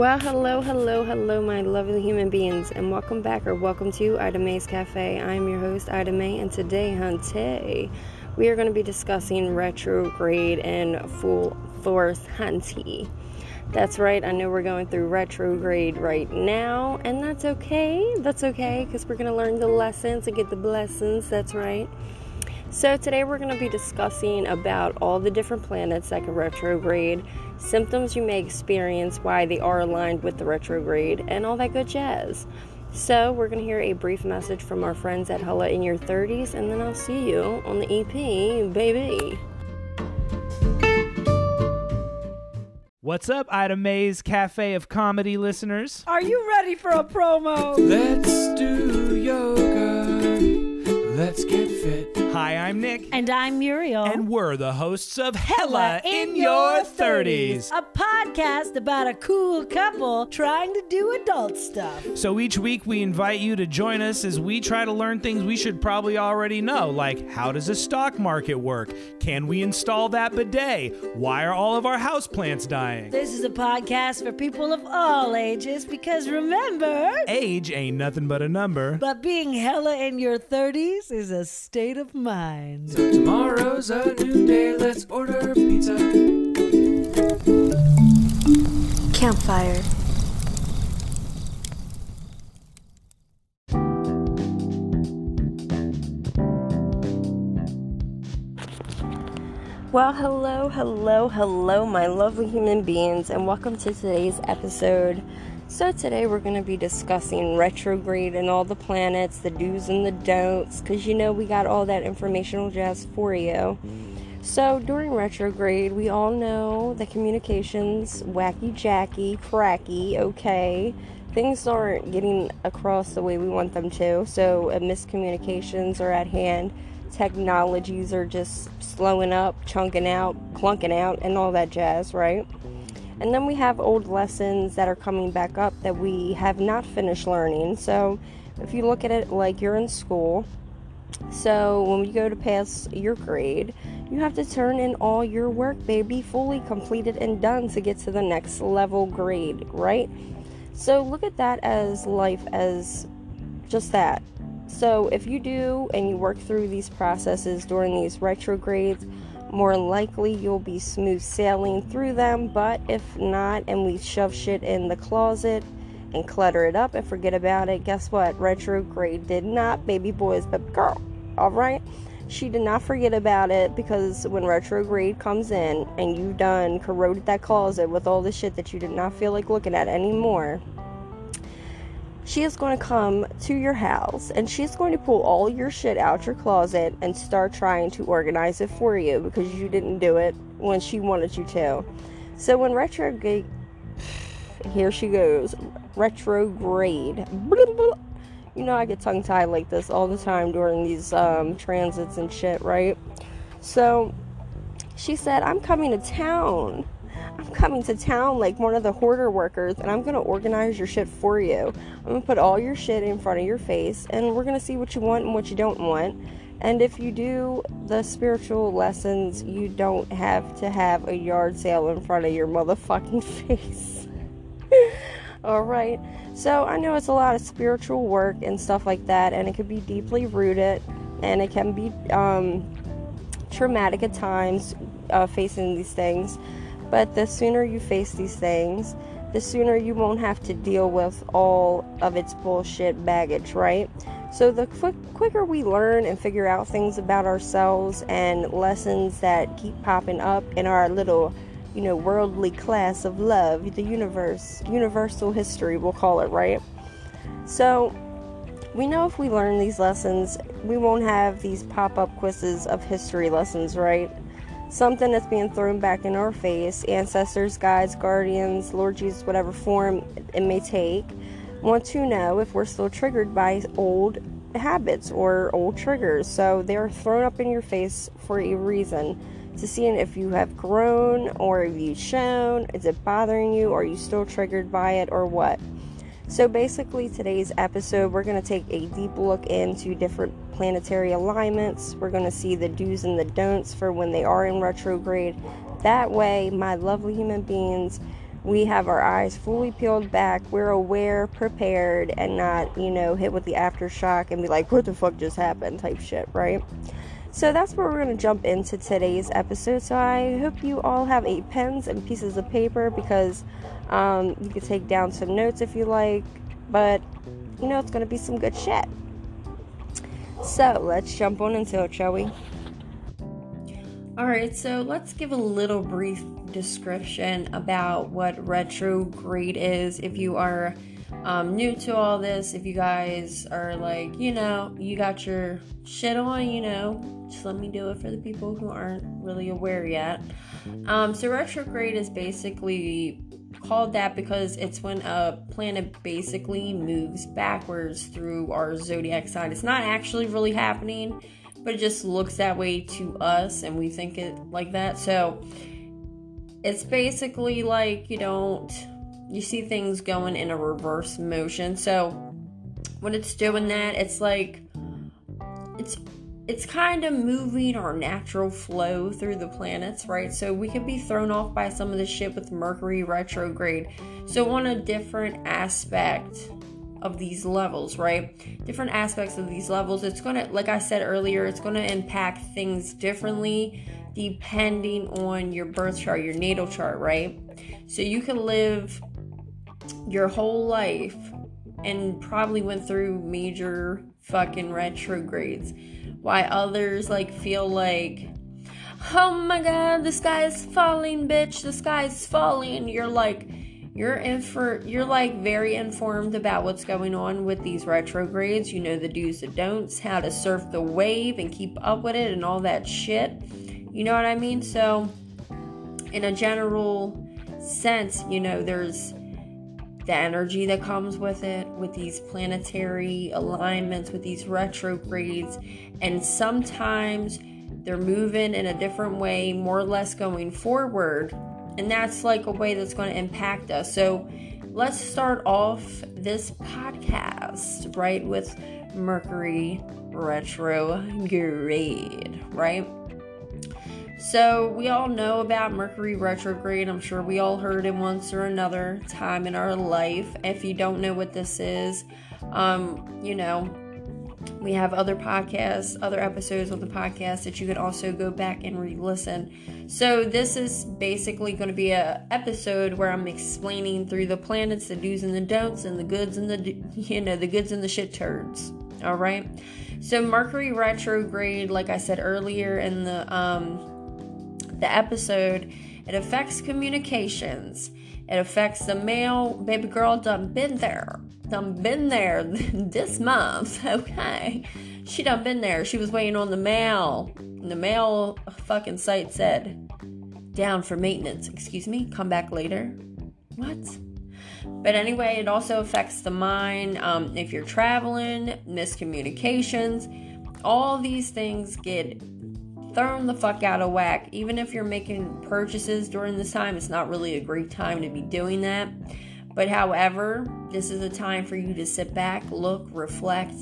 Well, hello, hello, hello, my lovely human beings, and welcome back or welcome to Ida May's Cafe. I'm your host, Ida May, and today, Hunty, we are going to be discussing retrograde and full force Hunty. That's right, I know we're going through retrograde right now, and that's okay. That's okay because we're going to learn the lessons and get the blessings. That's right. So, today we're going to be discussing about all the different planets that can retrograde, symptoms you may experience, why they are aligned with the retrograde, and all that good jazz. So, we're going to hear a brief message from our friends at Hella in Your 30s, and then I'll see you on the EP, baby. What's up, Ida May's Cafe of Comedy listeners? Are you ready for a promo? Let's do yoga. Let's get fit. Hi, I'm Nick. And I'm Muriel. And we're the hosts of Hella in, Your 30s. A podcast about a cool couple trying to do adult stuff. So each week we invite you to join us as we try to learn things we should probably already know, like how does a stock market work? Can we install that bidet? Why are all of our houseplants dying? This is a podcast for people of all ages because remember, Age ain't nothing but a number. but being hella in your 30s is a state of mind. So tomorrow's a new day. Let's order pizza. Campfire. Well, hello, hello, hello, my lovely human beings, and welcome to today's episode. So, today we're going to be discussing retrograde and all the planets, the do's and the don'ts, because you know we got all that informational jazz for you. So, during retrograde, we all know the communications wacky jacky, cracky, okay. Things aren't getting across the way we want them to, so uh, miscommunications are at hand technologies are just slowing up, chunking out, clunking out, and all that jazz, right? And then we have old lessons that are coming back up that we have not finished learning. So if you look at it like you're in school, so when you go to pass your grade, you have to turn in all your work, baby, fully completed and done to get to the next level grade, right? So look at that as life as just that so, if you do and you work through these processes during these retrogrades, more likely you'll be smooth sailing through them. But if not, and we shove shit in the closet and clutter it up and forget about it, guess what? Retrograde did not, baby boys, but girl, all right? She did not forget about it because when retrograde comes in and you done corroded that closet with all the shit that you did not feel like looking at anymore, she is going to come to your house and she's going to pull all your shit out your closet and start trying to organize it for you because you didn't do it when she wanted you to. So when retrograde, here she goes, retrograde. You know I get tongue tied like this all the time during these um, transits and shit, right? So she said, "I'm coming to town." I'm coming to town like one of the hoarder workers and I'm to organize your shit for you. I'm to put all your shit in front of your face and we're to see what you want and what you don't want. And if you do the spiritual lessons, you don't have to have a yard sale in front of your motherfucking face. All right. So I know it's a lot of spiritual work and stuff like that, and it can be deeply rooted and it can be um, traumatic at times uh, facing these things. But the sooner you face these things, the sooner you won't have to deal with all of its bullshit baggage, right? So the quick, quicker we learn and figure out things about ourselves and lessons that keep popping up in our little, you know, worldly class of love, the universe, universal history, we'll call it, right? So we know if we learn these lessons, we won't have these pop up quizzes of history lessons, right? something that's being thrown back in our face, ancestors, guides, guardians, Lord Jesus, whatever form it may take, want to know if we're still triggered by old habits or old triggers. So they're thrown up in your face for a reason to see if you have grown or have you shown, is it bothering you, or are you still triggered by it, or what? So, basically, today's episode, we're going to take a deep look into different planetary alignments. We're going to see the do's and the don'ts for when they are in retrograde. That way, my lovely human beings, we have our eyes fully peeled back, we're aware, prepared, and not, you know, hit with the aftershock and be like, what the fuck just happened type shit, right? So that's where we're going to jump into today's episode. So I hope you all have eight pens and pieces of paper because um, you can take down some notes if you like, but you know, it's going to be some good shit. So let's jump on into it, shall we? Alright, so let's give a little brief description about what retrograde is. If you are um, new to all this, if you guys are like, you know, you got your shit on, you know, just let me do it for the people who aren't really aware yet. Um, so, retrograde is basically called that because it's when a planet basically moves backwards through our zodiac sign. It's not actually really happening, but it just looks that way to us and we think it like that. So it's basically like you don't you see things going in a reverse motion. So when it's doing that, it's like it's it's kind of moving our natural flow through the planets, right? So we could be thrown off by some of the shit with Mercury retrograde. So on a different aspect of these levels, right? Different aspects of these levels, it's going to like I said earlier, it's going to impact things differently depending on your birth chart, your natal chart, right? So you can live your whole life and probably went through major fucking retrogrades why others like feel like oh my god the sky is falling bitch the sky is falling. You're like you're in for you're like very informed about what's going on with these retrogrades you know the do's and don'ts how to surf the wave and keep up with it and all that shit. You know what i mean? So in a general sense you know there's the energy that comes with it, with these planetary alignments, with these retrogrades, and sometimes they're moving in a different way, more or less going forward, and that's like a way that's going to impact us. So let's start off this podcast, right, with Mercury retrograde, right? So, we all know about Mercury retrograde. I'm sure we all heard it once or another time in our life. If you don't know what this is, um, you know, we have other podcasts, other episodes on the podcast that you could also go back and re-listen. So this is basically going to be a episode where I'm explaining through the planets, the do's and the don'ts, and the goods and the you know the goods and the shit turds. All right. So Mercury retrograde, like I said earlier in the um, the episode, it affects communications. It affects the male baby girl done been there. Done been there this month. Okay. She done been there. She was waiting on the mail. And the mail fucking site said, down for maintenance. Excuse me, come back later. What? But anyway, it also affects the mind. Um, if you're traveling, miscommunications, all these things get thrown the fuck out of whack. Even if you're making purchases during this time, it's not really a great time to be doing that. But however, this is a time for you to sit back, look, reflect,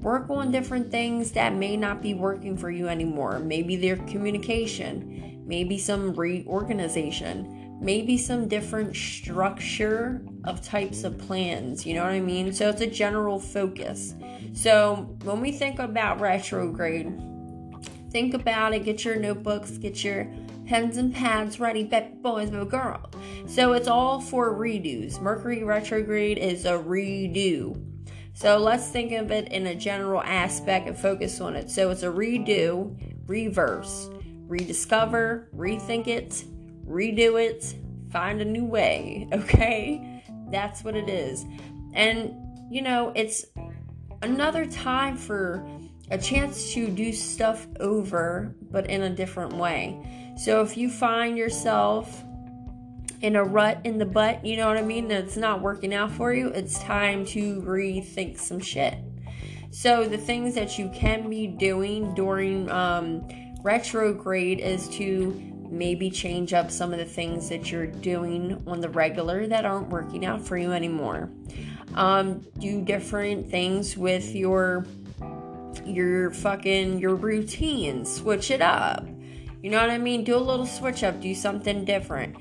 work on different things that may not be working for you anymore. Maybe their communication, maybe some reorganization, maybe some different structure of types of plans. You know what I mean? So it's a general focus. So when we think about retrograde, Think about it. Get your notebooks, get your pens and pads ready, bet boys, but girl. So it's all for redos. Mercury retrograde is a redo. So let's think of it in a general aspect and focus on it. So it's a redo, reverse, rediscover, rethink it, redo it, find a new way. Okay? That's what it is. And, you know, it's another time for a chance to do stuff over, but in a different way. So if you find yourself in a rut in the butt, you know what I mean, that's not working out for you, it's time to rethink some shit. So the things that you can be doing during um, retrograde is to maybe change up some of the things that you're doing on the regular that aren't working out for you anymore. Um, do different things with your your fucking your routine, switch it up. You know what I mean? Do a little switch up, do something different.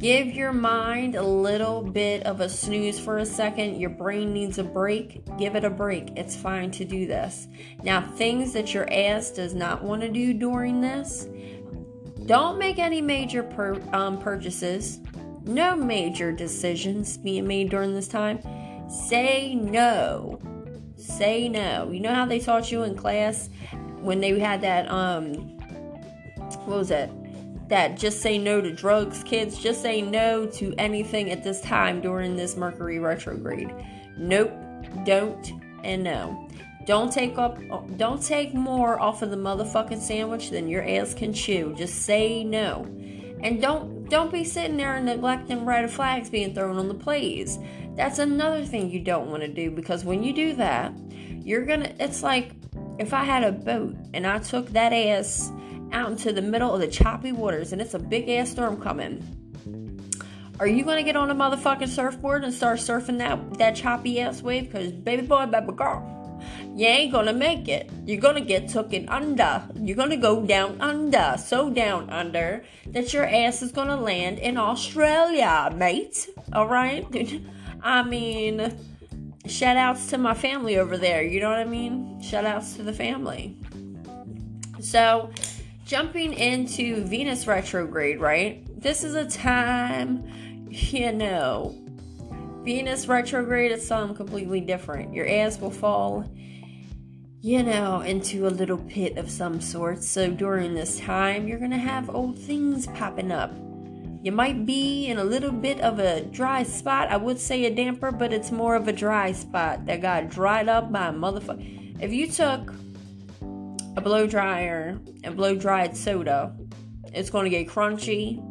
Give your mind a little bit of a snooze for a second. Your brain needs a break. Give it a break. It's fine to do this. Now, things that your ass does not want to do during this don't make any major per, um, purchases. No major decisions being made during this time. Say no. Say no. You know how they taught you in class when they had that um what was it? That just say no to drugs, kids. Just say no to anything at this time during this Mercury retrograde. Nope, don't, and no. Don't take up don't take more off of the motherfucking sandwich than your ass can chew. Just say no. And don't don't be sitting there and neglecting red flags being thrown on the plates. That's another thing you don't want to do because when you do that, you're gonna it's like if I had a boat and I took that ass out into the middle of the choppy waters and it's a big ass storm coming. Are you gonna get on a motherfucking surfboard and start surfing that that choppy ass wave? Because baby boy, baby girl, you ain't gonna make it. You're gonna get taken under. You're gonna go down under, so down under that your ass is gonna land in Australia, mate. All right. I mean, shout outs to my family over there. You know what I mean? Shout outs to the family. So, jumping into Venus retrograde, right? This is a time, you know, Venus retrograde is something completely different. Your ass will fall, you know, into a little pit of some sort. So during this time, you're going to have old things popping up. You might be in a little bit of a dry spot. I would say a damper, but it's more of a dry spot that got dried up by a motherfucker. If you took a blow dryer and blow dried soda, it's going to get crunchy,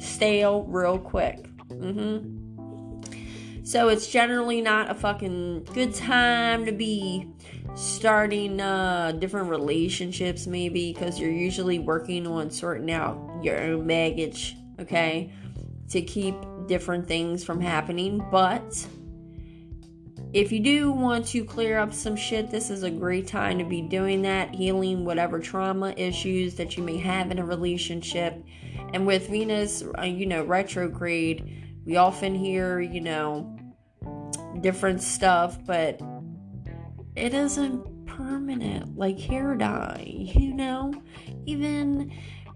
stale real quick. Mm-hmm. So it's generally not a fucking good time to be starting uh, different relationships, maybe because you're usually working on sorting out your own baggage, okay, to keep different things from happening. But if you do want to clear up some shit, this is a great time to be doing that, healing whatever trauma issues that you may have in a relationship. And with Venus, uh, you know, retrograde, we often hear, you know, different stuff, but it isn't permanent like hair dye, you know? Even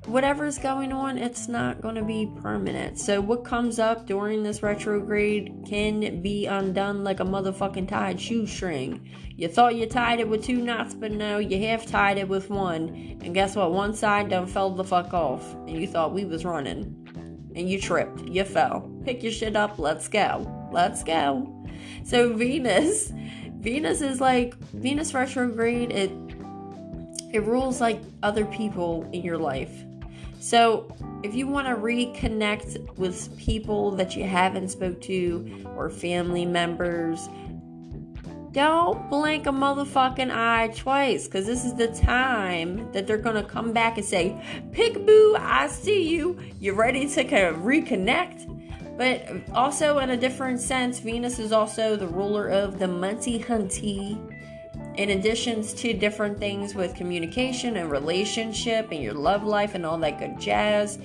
whatever's going on, it's not going to be permanent. So, what comes up during this retrograde can be undone like a motherfucking tied shoestring. You thought you tied it with two knots, but no, you half tied it with one. And guess what? One side done fell the fuck off. And you thought we was running. And you tripped. You fell. Pick your shit up. Let's go. Let's go. So, Venus. Venus is like Venus retrograde. It it rules like other people in your life. So, if you want to reconnect with people that you haven't spoke to or family members, don't blink a motherfucking eye twice because this is the time that they're to come back and say, Peekaboo, I see you. You're ready to kind of reconnect? But also, in a different sense, Venus is also the ruler of the Munty Hunty in addition to different things with communication and relationship and your love life and all that good jazz.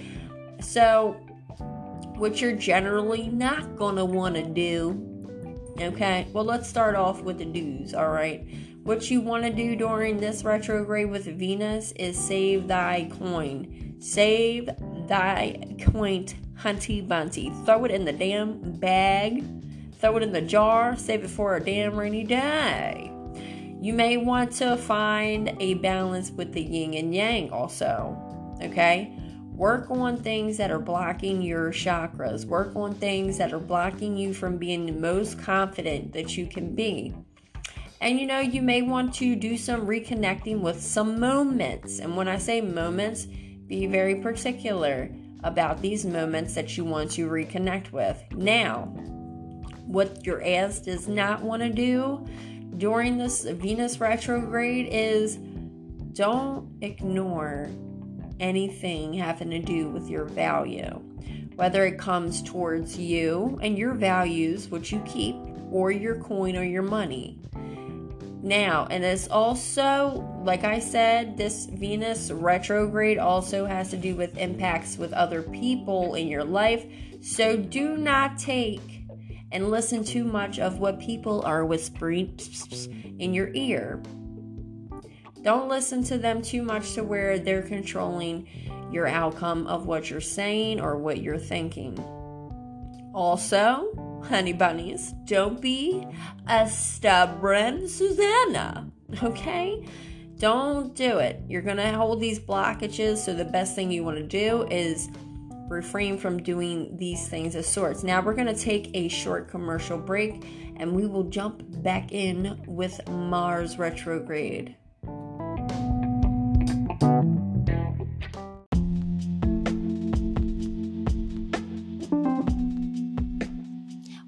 So, what you're generally not going to want to do. Okay, well, let's start off with the do's, all right? What you want to do during this retrograde with Venus is save thy coin. Save thy coin, hunty bunty. Throw it in the damn bag, throw it in the jar, save it for a damn rainy day. You may want to find a balance with the yin and yang also. Okay? Work on things that are blocking your chakras. Work on things that are blocking you from being the most confident that you can be. And you know, you may want to do some reconnecting with some moments. And when I say moments, be very particular about these moments that you want to reconnect with. Now, what your ass does not want to do during this Venus retrograde is don't ignore anything having to do with your value, whether it comes towards you and your values, which you keep, or your coin or your money. Now, and it's also like I said, this Venus retrograde also has to do with impacts with other people in your life. So do not take and listen too much of what people are whispering in your ear. Don't listen to them too much to where they're controlling your outcome of what you're saying or what you're thinking. Also, honey bunnies, don't be a stubborn Susanna, okay? Don't do it. You're going to hold these blockages, so the best thing you want to do is refrain from doing these things of sorts. Now, we're going to take a short commercial break and we will jump back in with Mars retrograde.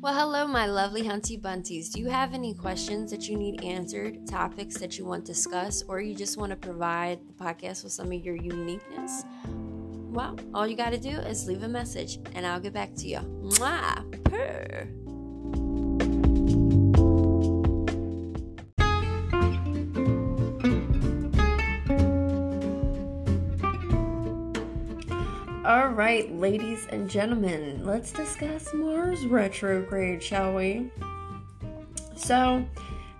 Well, hello, my lovely Hunty Bunties. Do you have any questions that you need answered, topics that you want discussed, or you just want to provide the podcast with some of your uniqueness? Well, all you got to do is leave a message and I'll get back to you. Mwah! Purr. All right, ladies and gentlemen, let's discuss Mars retrograde, shall we? So,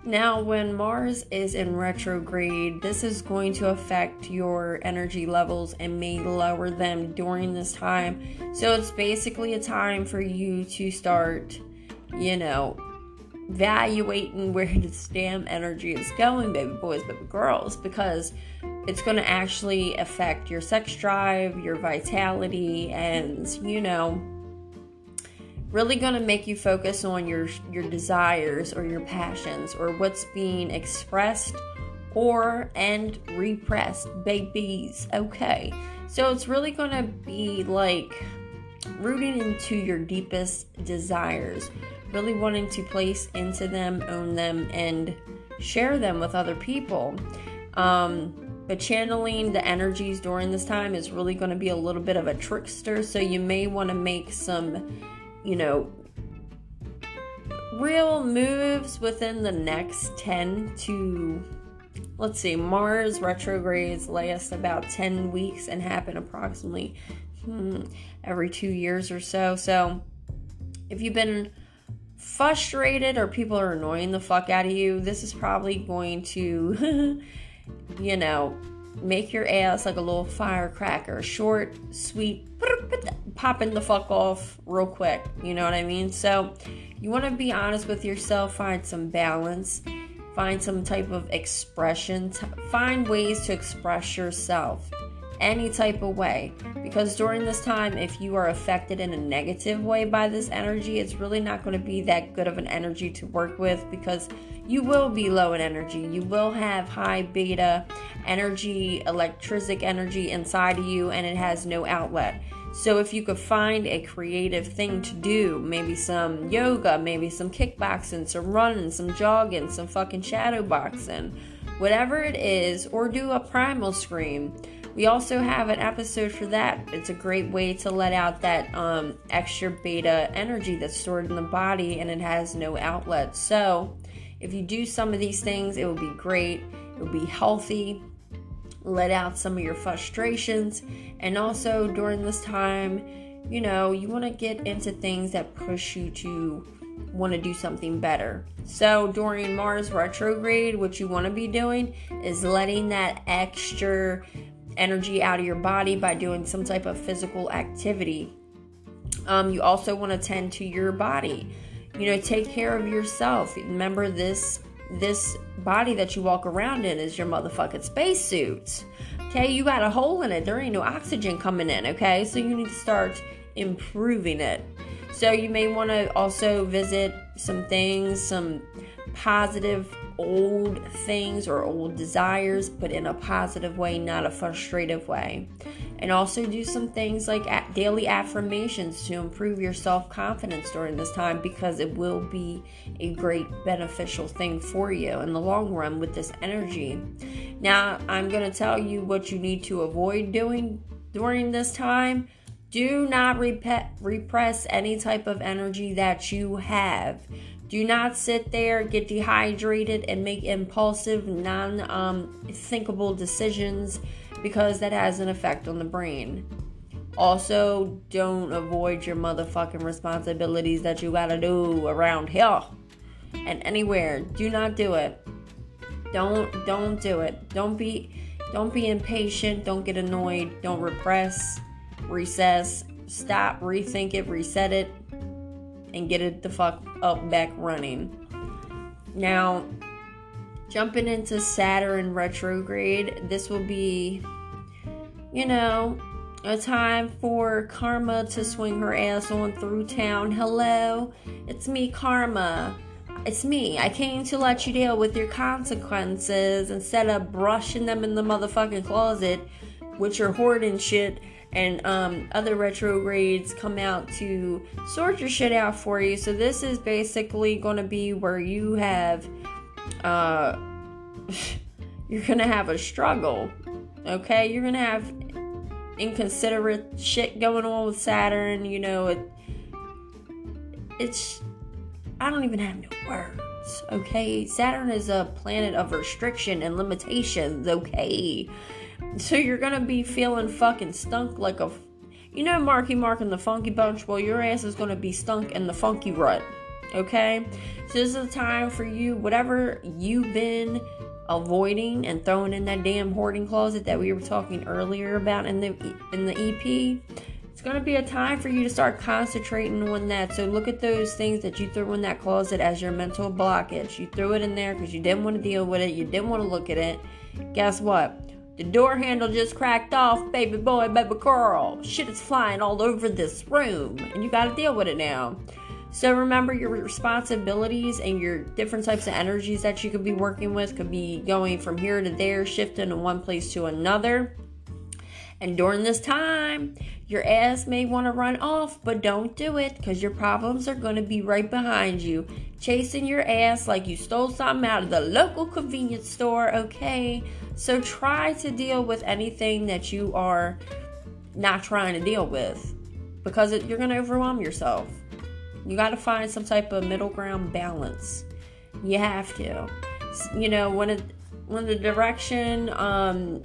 now when Mars is in retrograde, this is going to affect your energy levels and may lower them during this time. So, it's basically a time for you to start, you know, evaluating where this damn energy is going, baby boys, baby girls, because it's going to actually affect your sex drive, your vitality, and you know, really going to make you focus on your your desires or your passions or what's being expressed or and repressed, babies. Okay, so it's really going to be like rooting into your deepest desires, really wanting to place into them, own them, and share them with other people. Um, but channeling the energies during this time is really going to be a little bit of a trickster. So you may want to make some, you know, real moves within the next 10 to, let's see, Mars retrogrades last about 10 weeks and happen approximately hmm, every two years or so. So if you've been frustrated or people are annoying the fuck out of you, this is probably going to. you know, make your ass like a little firecracker, short, sweet, popping the fuck off real quick. You know what I mean? So, you want to be honest with yourself, find some balance, find some type of expression, find ways to express yourself any type of way. Because during this time, if you are affected in a negative way by this energy, it's really not going to be that good of an energy to work with because you will be low in energy. You will have high beta energy, electric energy inside of you, and it has no outlet. So, if you could find a creative thing to do, maybe some yoga, maybe some kickboxing, some running, some jogging, some fucking shadow boxing, whatever it is, or do a primal scream. We also have an episode for that. It's a great way to let out that um, extra beta energy that's stored in the body and it has no outlet. So, if you do some of these things, it will be great. It will be healthy. Let out some of your frustrations. And also during this time, you know, you want to get into things that push you to want to do something better. So during Mars retrograde, what you want to be doing is letting that extra energy out of your body by doing some type of physical activity. Um, you also want to tend to your body. You know take care of yourself. Remember this this body that you walk around in is your motherfucking spacesuit. Okay you got a hole in it. There ain't no oxygen coming in okay? So you need to start improving it so you may want to also visit some things some positive old things or old desires but in a positive way not a frustrative way and also do some things like daily affirmations to improve your self confidence during this time because it will be a great beneficial thing for you in the long run with this energy. Now, I'm going to tell you what you need to avoid doing during this time. Do not rep- repress any type of energy that you have Do not sit there, get dehydrated, and make impulsive, non um, thinkable decisions because that has an effect on the brain. Also, don't avoid your motherfucking responsibilities that you gotta do around here and anywhere. Do not do it. Don't don't do it. Don't be don't be impatient. Don't get annoyed. Don't repress, recess. Stop, rethink it, reset it, and get it the fuck up back running. Now, jumping into Saturn retrograde, this will be, you know, a time for Karma to swing her ass on through town. Hello, it's me, Karma. It's me. I came to let you deal with your consequences instead of brushing them in the motherfucking closet with your hoarding shit and um, other retrogrades come out to sort your shit out for you. So this is basically going to be where you have, uh, you're going to have a struggle. Okay, you're going to have inconsiderate shit going on with Saturn. You know, it, it's, I don't even have no words. Okay, Saturn is a planet of restriction and limitations. Okay so you're gonna be feeling fucking stunk like a. You know Marky Mark and the Funky Bunch? Well, your ass is gonna be stunk in the funky rut. Okay? So this is the time for you, whatever you've been avoiding and throwing in that damn hoarding closet that we were talking earlier about in the in the EP. It's gonna be a time for you to start concentrating on that. So look at those things that you threw in that closet as your mental blockage. You threw it in there because you didn't want to deal with it. You didn't want to look at it. Guess what? The door handle just cracked off, baby boy, baby girl. Shit is flying all over this room, and you gotta deal with it now. So remember your responsibilities and your different types of energies that you could be working with could be going from here to there, shifting from one place to another. And during this time, your ass may want to run off, but don't do it because your problems are going to be right behind you, chasing your ass like you stole something out of the local convenience store, okay? So try to deal with anything that you are not trying to deal with because it, you're going to overwhelm yourself. You got to find some type of middle ground balance. You have to. You know, when it when the direction um,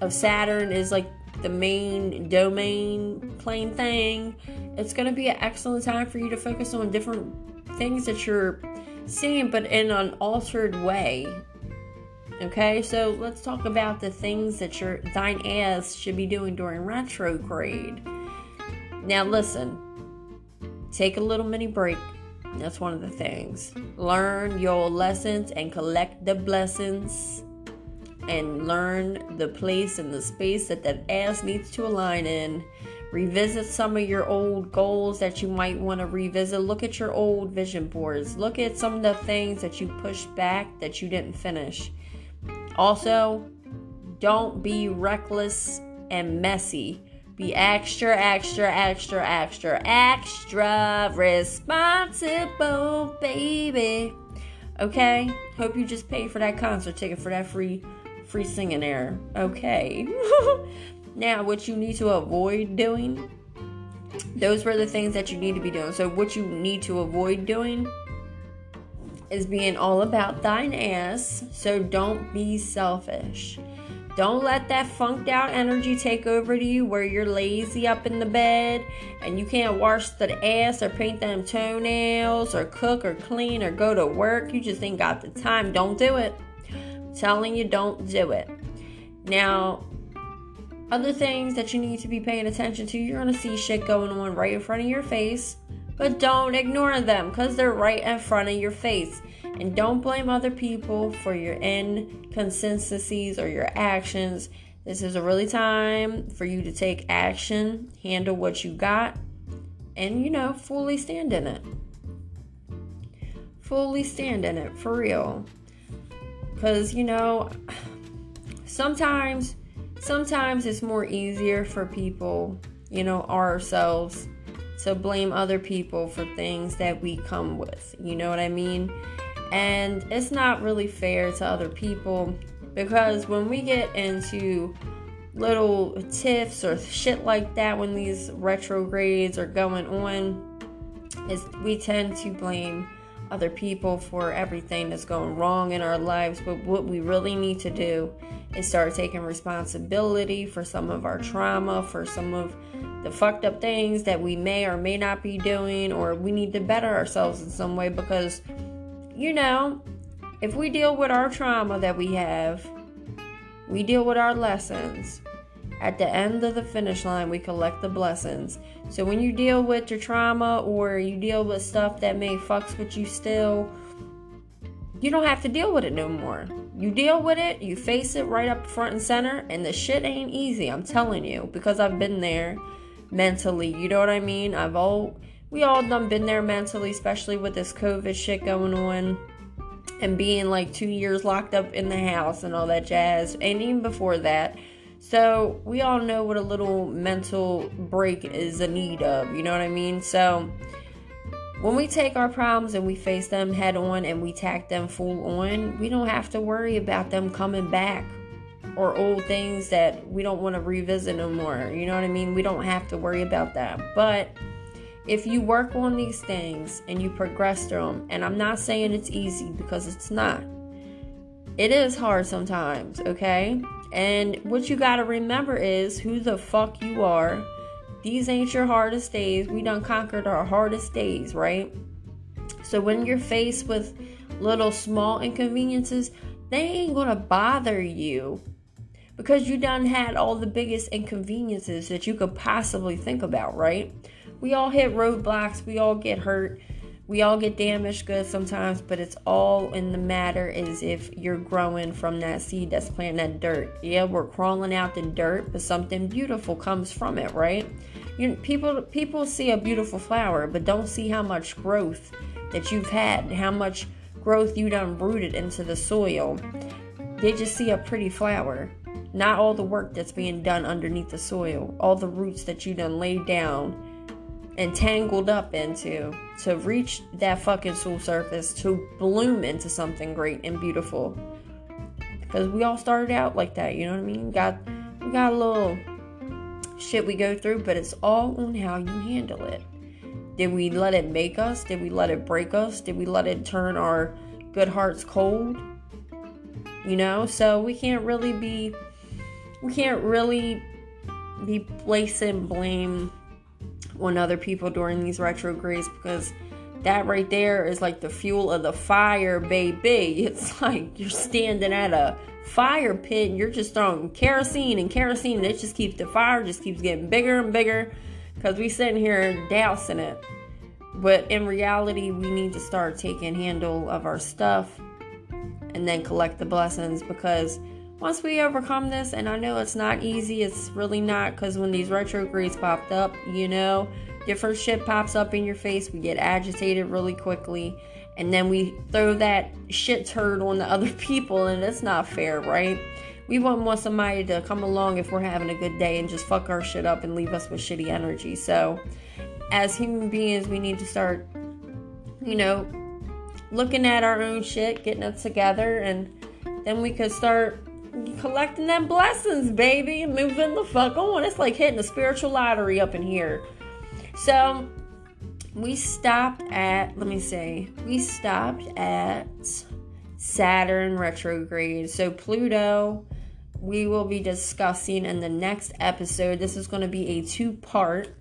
of Saturn is like the main domain plane thing, it's going to be an excellent time for you to focus on different things that you're seeing, but in an altered way. Okay, so let's talk about the things that your thine ass should be doing during retrograde. Now listen, take a little mini break. That's one of the things. Learn your lessons and collect the blessings and learn the place and the space that that ass needs to align in. Revisit some of your old goals that you might want to revisit. Look at your old vision boards. Look at some of the things that you pushed back that you didn't finish also, don't be reckless and messy. Be extra, extra, extra, extra, extra responsible, baby. Okay? Hope you just paid for that concert ticket for that free free singing air. Okay. now, what you need to avoid doing, those were the things that you need to be doing. So, what you need to avoid doing is being all about thine ass, so don't be selfish. Don't let that funked out energy take over to you where you're lazy up in the bed and you can't wash the ass or paint them toenails or cook or clean or go to work. You just ain't got the time. Don't do it. Telling you, don't do it. Now, other things that you need to be paying attention to, you're to see shit going on right in front of your face but don't ignore them because they're right in front of your face. And don't blame other people for your inconsistencies or your actions. This is a really time for you to take action, handle what you got, and you know, fully stand in it. Fully stand in it for real. Because, you know, sometimes sometimes it's more easier for people, you know, ourselves to blame other people for things that we come with. You know what I mean? And it's not really fair to other people because when we get into little tiffs or shit like that when these retrogrades are going on is we tend to blame other people for everything that's going wrong in our lives. But what we really need to do is start taking responsibility for some of our trauma, for some of the fucked up things that we may or may not be doing, or we need to better ourselves in some way because, you know, if we deal with our trauma that we have, we deal with our lessons. At the end of the finish line, we collect the blessings. So when you deal with your trauma or you deal with stuff that may fucks with you still, you don't have to deal with it no more. You deal with it, you face it right up front and center, and the shit ain't easy, I'm telling you, because I've been there mentally. You know what I mean? I've all we all done been there mentally, especially with this COVID shit going on and being like two years locked up in the house and all that jazz, and even before that. So we all know what a little mental break is a need of, you know what I mean? So when we take our problems and we face them head on and we tack them full on, we don't have to worry about them coming back or old things that we don't want to revisit no more. You know what I mean? We don't have to worry about that. But if you work on these things and you progress through them, and I'm not saying it's easy because it's not, it is hard sometimes, okay? And what you got to remember is who the fuck you are. These ain't your hardest days. We done conquered our hardest days, right? So when you're faced with little small inconveniences, they ain't gonna bother you because you done had all the biggest inconveniences that you could possibly think about, right? We all hit roadblocks, we all get hurt, we all get damaged goods sometimes, but it's all in the matter is if you're growing from that seed that's planted that dirt. Yeah, we're crawling out the dirt, but something beautiful comes from it, right? You people people see a beautiful flower, but don't see how much growth that you've had, how much growth you done rooted into the soil. They just see a pretty flower not all the work that's being done underneath the soil, all the roots that you done laid down and tangled up into to reach that fucking soul surface to bloom into something great and beautiful. Because we all started out like that, you know what I mean? Got we got a little shit we go through, but it's all on how you handle it. Did we let it make us? Did we let it break us? Did we let it turn our good hearts cold? You know, so we can't really be we can't really be placing blame on other people during these retrogrades because that right there is like the fuel of the fire, baby. It's like you're standing at a fire pit and you're just throwing kerosene and kerosene, and it just keeps the fire just keeps getting bigger and bigger because we sitting here dousing it. But in reality, we need to start taking handle of our stuff and then collect the blessings because once we overcome this, and I know it's not easy, it's really not because when these retrogrades popped up, you know, different shit pops up in your face, we get agitated really quickly, and then we throw that shit turd on the other people, and it's not fair, right? We wouldn't want somebody to come along if we're having a good day and just fuck our shit up and leave us with shitty energy. So, as human beings, we need to start, you know, looking at our own shit, getting it together, and then we could start collecting them blessings, baby, moving the fuck on. It's like hitting the spiritual lottery up in here. So we stopped at, let me see, we stopped at Saturn retrograde. So Pluto, we will be discussing in the next episode. This is going to be a two part.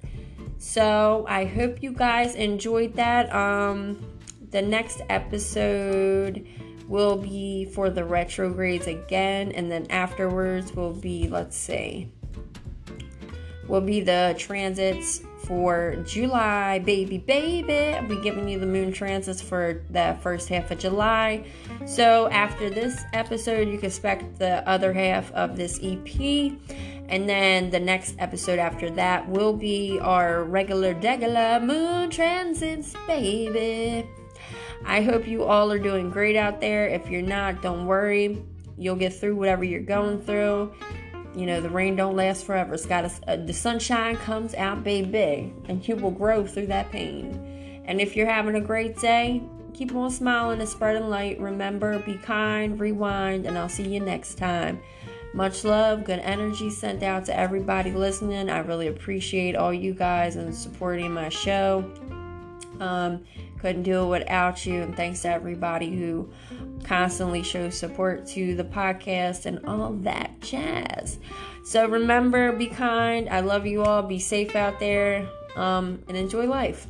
So I hope you guys enjoyed that. Um, the next episode will be for the retrogrades again, and then afterwards will be, let's say, will be the transits for July, baby, baby. I'll be giving you the moon transits for the first half of July. So after this episode, you can expect the other half of this EP. And then the next episode after that will be our regular degular moon transits, baby. I hope you all are doing great out there. If you're not, don't worry. You'll get through whatever you're going through. You know, the rain don't last forever. It's got a, uh, the sunshine comes out, big, big, and you will grow through that pain. And if you're having a great day, keep on smiling and spreading light. Remember, be kind, rewind, and I'll see you next time. Much love, good energy sent out to everybody listening. I really appreciate all you guys and supporting my show. Um, couldn't do it without you. And thanks to everybody who constantly shows support to the podcast and all that jazz. So remember, be kind. I love you all. Be safe out there um, and enjoy life.